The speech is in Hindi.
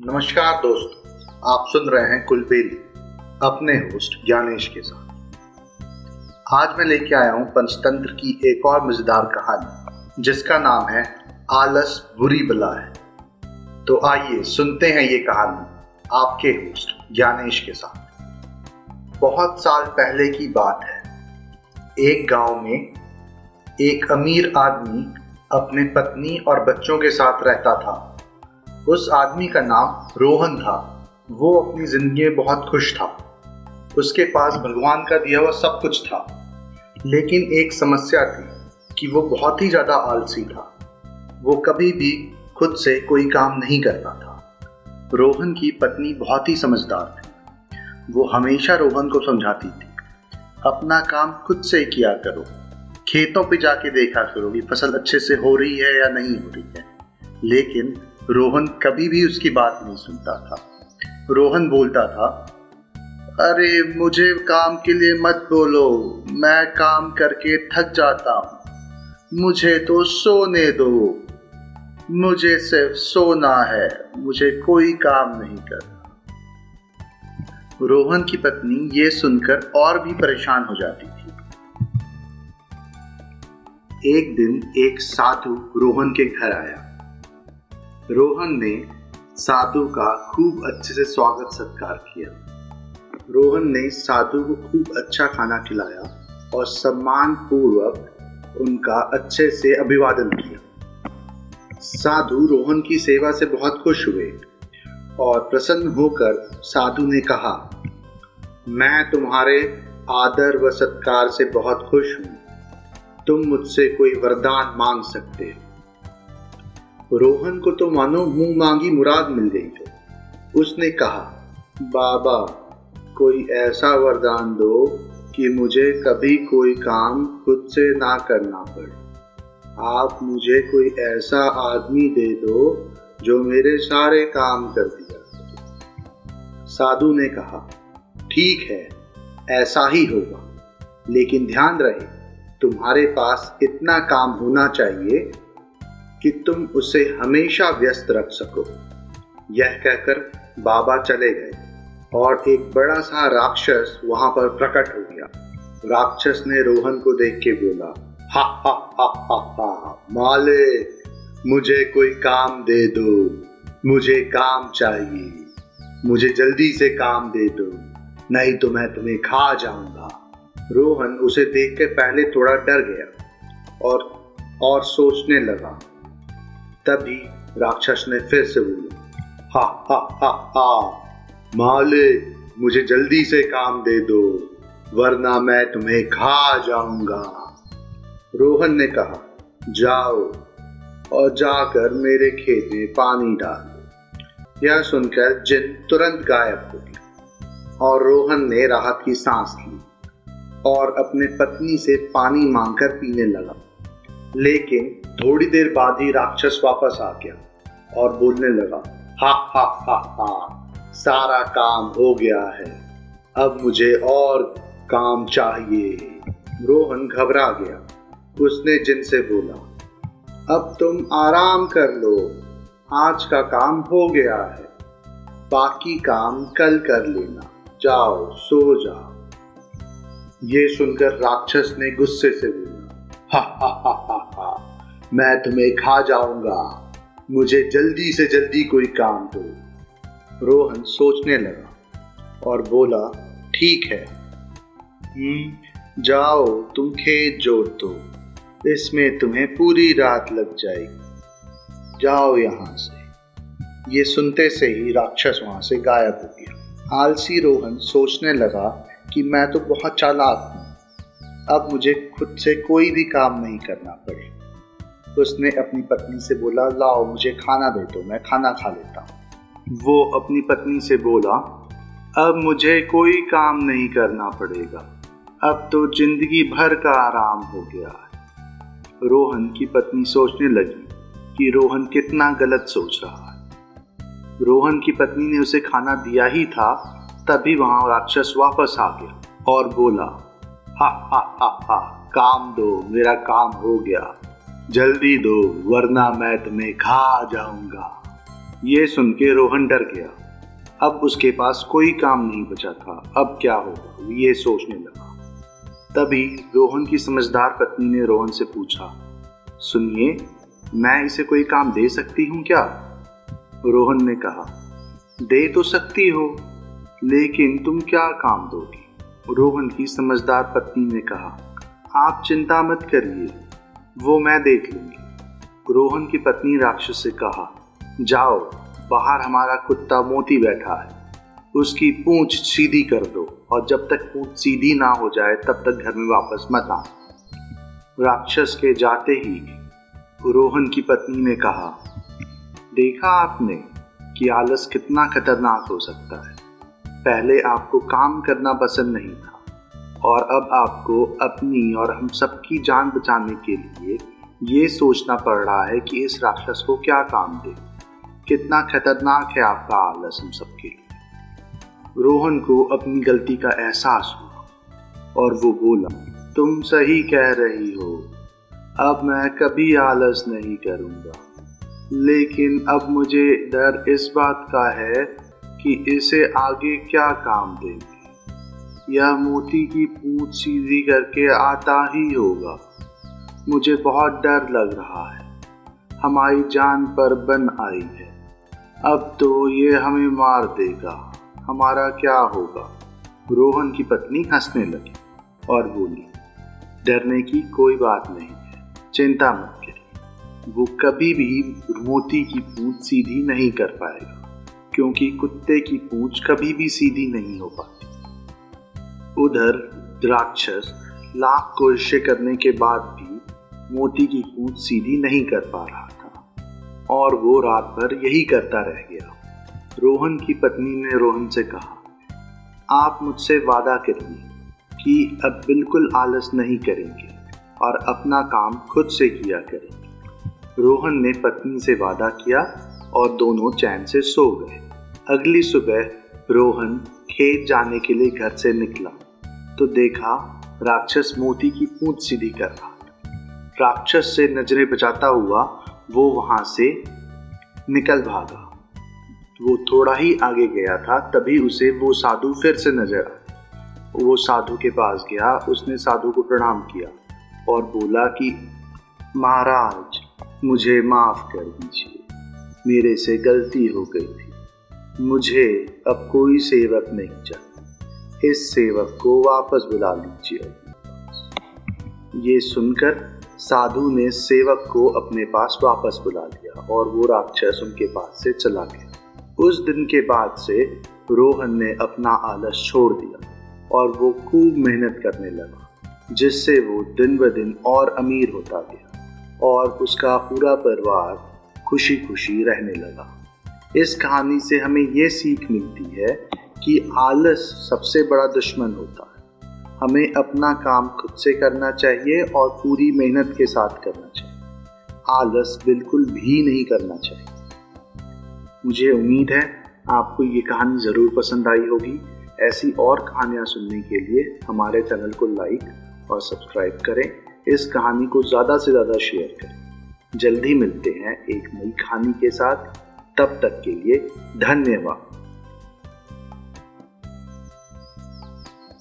नमस्कार दोस्तों, आप सुन रहे हैं कुलबेरी, अपने होस्ट ज्ञानेश के साथ। आज मैं लेके आया हूँ पंचतंत्र की एक और मज़ेदार कहानी, जिसका नाम है आलस बुरी बला है। तो आइए सुनते हैं ये कहानी, आपके होस्ट ज्ञानेश के साथ। बहुत साल पहले की बात है। एक गाँव में एक अमीर आदमी अपने पत्नी और बच्चों के साथ रहता था। उस आदमी का नाम रोहन था। वो अपनी ज़िंदगी में बहुत खुश था। उसके पास भगवान का दिया हुआ सब कुछ था। लेकिन एक समस्या थी कि वो बहुत ही ज़्यादा आलसी था। वो कभी भी खुद से कोई काम नहीं करता था। रोहन की पत्नी बहुत ही समझदार थी। वो हमेशा रोहन को समझाती थी, अपना काम खुद से किया करो। खेतों पे जाके देखा करो कि फ़सल अच्छे से हो रही है या नहीं हो रही है। लेकिन रोहन कभी भी उसकी बात नहीं सुनता था। रोहन बोलता था, अरे, मुझे काम के लिए मत बोलो, मैं काम करके थक जाता हूँ। मुझे तो सोने दो। मुझे सिर्फ़ सोना है, मुझे कोई काम नहीं करना। रोहन की पत्नी ये सुनकर और भी परेशान हो जाती थी। एक दिन एक साधु रोहन के घर आया। रोहन ने साधु का खूब अच्छे से स्वागत सत्कार किया। रोहन ने साधु को खूब अच्छा खाना खिलाया और सम्मान पूर्वक उनका अच्छे से अभिवादन किया। साधु रोहन की सेवा से बहुत खुश हुए और प्रसन्न होकर साधु ने कहा, मैं तुम्हारे आदर व सत्कार से बहुत खुश हूँ। तुम मुझसे कोई वरदान मांग सकते हो। रोहन को तो मानो मुँह मांगी मुराद मिल गई थी। उसने कहा, बाबा, कोई ऐसा वरदान दो कि मुझे कभी कोई काम खुद से ना करना पड़े। आप मुझे कोई ऐसा आदमी दे दो जो मेरे सारे काम कर दिया साधु ने कहा, ठीक है, ऐसा ही होगा। लेकिन ध्यान रहे, तुम्हारे पास इतना काम होना चाहिए कि तुम उसे हमेशा व्यस्त रख सको। यह कहकर बाबा चले गए और एक बड़ा सा राक्षस वहाँ पर प्रकट हो गया। राक्षस ने रोहन को देख के बोला, हा हा हा हा हा, माले, मुझे कोई काम दे दो। मुझे काम चाहिए। मुझे जल्दी से काम दे दो, नहीं तो मैं तुम्हें खा जाऊँगा। रोहन उसे देख के पहले थोड़ा डर गया और और सोचने लगा तभी राक्षस ने फिर से बोला, हा हा हा हा मालिक मुझे जल्दी से काम दे दो, वरना मैं तुम्हें खा जाऊँगा। रोहन ने कहा, जाओ और जाकर मेरे खेत में पानी डाल यह सुनकर जिन तुरंत गायब हो गया और रोहन ने राहत की सांस ली और अपने पत्नी से पानी मांगकर पीने लगा। लेकिन थोड़ी देर बाद ही राक्षस वापस आ गया और बोलने लगा, हा हा हा हा, सारा काम हो गया है। अब मुझे और काम चाहिए। रोहन घबरा गया। उसने जिनसे बोला, अब तुम आराम कर लो। आज का काम हो गया है। बाकी काम कल कर लेना। जाओ, सो जाओ। ये सुनकर राक्षस ने गुस्से से बोला हा हा हा हा हा। मैं तुम्हें खा जाऊँगा। मुझे जल्दी से जल्दी कोई काम दो। रोहन सोचने लगा और बोला, ठीक है। हम्म जाओ, तुम खेत जोत दो। इसमें तुम्हें पूरी रात लग जाएगी। जाओ यहाँ से। ये सुनते से ही राक्षस वहाँ से गायब हो गया। आलसी रोहन सोचने लगा कि मैं तो बहुत चालाक हूँ। अब मुझे खुद से कोई भी काम नहीं करना पड़े। उसने अपनी पत्नी से बोला, लाओ, मुझे खाना दे दो, मैं खाना खा लेता हूँ। वो अपनी पत्नी से बोला, अब मुझे कोई काम नहीं करना पड़ेगा। अब तो ज़िंदगी भर का आराम हो गया है। रोहन की पत्नी सोचने लगी कि रोहन कितना गलत सोच रहा है। रोहन की पत्नी ने उसे खाना दिया ही था, तभी वहाँ राक्षस वापस आ गया और बोला हा हा हा हा। काम दो, मेरा काम हो गया। जल्दी दो, वरना मैं तुम्हें खा जाऊँगा। ये सुन के रोहन डर गया। अब उसके पास कोई काम नहीं बचा था। अब क्या होगा ये सोचने लगा। तभी रोहन की समझदार पत्नी ने रोहन से पूछा, सुनिए, मैं इसे कोई काम दे सकती हूँ क्या? रोहन ने कहा, दे तो सकती हो, लेकिन तुम क्या काम दोगी? रोहन की समझदार पत्नी ने कहा, आप चिंता मत करिए, वो मैं देख लूँगी। रोहन की पत्नी राक्षस से कहा, जाओ, बाहर हमारा कुत्ता मोती बैठा है। उसकी पूंछ सीधी कर दो और जब तक पूंछ सीधी ना हो जाए, तब तक घर में वापस मत आ राक्षस के जाते ही रोहन की पत्नी ने कहा, देखा आपने कि आलस कितना खतरनाक हो सकता है। पहले आपको काम करना पसंद नहीं था और अब आपको अपनी और हम सबकी जान बचाने के लिए ये सोचना पड़ रहा है कि इस राक्षस को क्या काम दे। कितना खतरनाक है आपका आलस हम सबके लिए। रोहन को अपनी गलती का एहसास हुआ और वो बोला, तुम सही कह रही हो। अब मैं कभी आलस नहीं करूँगा। लेकिन अब मुझे डर इस बात का है कि इसे आगे क्या काम देगी? यह मोती की पूंछ सीधी करके आता ही होगा। मुझे बहुत डर लग रहा है। हमारी जान पर बन आई है। अब तो ये हमें मार देगा। हमारा क्या होगा? रोहन की पत्नी हंसने लगी और बोली, डरने की कोई बात नहीं है। चिंता मत करिए। वो कभी भी मोती की पूंछ सीधी नहीं कर पाएगा। क्योंकि कुत्ते की पूंछ कभी भी सीधी नहीं हो पाती। उधर द्राक्षस लाख कोशिशें करने के बाद भी मोती की पूंछ सीधी नहीं कर पा रहा था, और वो रात भर यही करता रह गया। रोहन की पत्नी ने रोहन से कहा, आप मुझसे वादा करिए कि अब बिल्कुल आलस नहीं करेंगे और अपना काम खुद से किया करेंगे रोहन ने पत्नी से वादा किया और दोनों चैन से सो गए। अगली सुबह रोहन खेत जाने के लिए घर से निकला तो देखा राक्षस मोती की पूंछ सीधी कर रहा राक्षस से नज़रें बचाता हुआ वो वहाँ से निकल भागा। वो थोड़ा ही आगे गया था, तभी उसे वो साधु फिर से नज़र आया। वो साधु के पास गया, उसने साधु को प्रणाम किया और बोला कि, महाराज, मुझे माफ़ कर दीजिए। मेरे से गलती हो गई थी। मुझे अब कोई सेवक नहीं चाहिए। इस सेवक को वापस बुला लीजिए। ये सुनकर साधु ने सेवक को अपने पास वापस बुला लिया और वो राक्षस उनके पास से चला गया। उस दिन के बाद से रोहन ने अपना आलस छोड़ दिया और वो खूब मेहनत करने लगा, जिससे वो दिन ब दिन और अमीर होता गया और उसका पूरा परिवार खुशी खुशी रहने लगा। इस कहानी से हमें ये सीख मिलती है कि आलस सबसे बड़ा दुश्मन होता है। हमें अपना काम खुद से करना चाहिए और पूरी मेहनत के साथ करना चाहिए। आलस बिल्कुल भी नहीं करना चाहिए। मुझे उम्मीद है आपको ये कहानी ज़रूर पसंद आई होगी। ऐसी और कहानियाँ सुनने के लिए हमारे चैनल को लाइक और सब्सक्राइब करें। इस कहानी को ज़्यादा से ज़्यादा शेयर करें। जल्दी मिलते हैं एक नई कहानी के साथ। तब तक के लिए धन्यवाद।